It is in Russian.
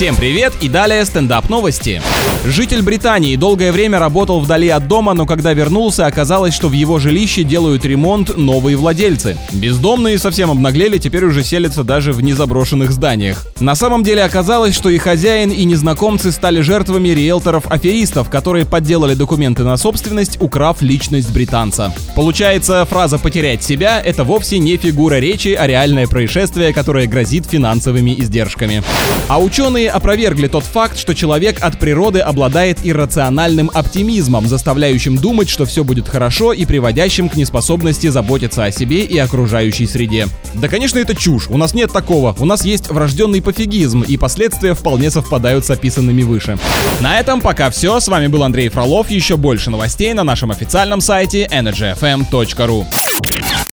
Всем привет и далее стендап новости. Житель Британии долгое время работал вдали от дома, но когда вернулся, оказалось, что в его жилище делают ремонт новые владельцы. Бездомные совсем обнаглели, теперь уже селятся даже в незаброшенных зданиях. На самом деле оказалось, что и хозяин, и незнакомцы стали жертвами риэлторов-аферистов, которые подделали документы на собственность, украв личность британца. Получается, фраза «потерять себя» — это вовсе не фигура речи, а реальное происшествие, которое грозит финансовыми издержками. А ученые опровергли тот факт, что человек от природы обладает иррациональным оптимизмом, заставляющим думать, что все будет хорошо и приводящим к неспособности заботиться о себе и окружающей среде. Да, конечно, это чушь. У нас нет такого. У нас есть врожденный пофигизм, и последствия вполне совпадают с описанными выше. На этом пока все. С вами был Андрей Фролов. Еще больше новостей на нашем официальном сайте energyfm.ru.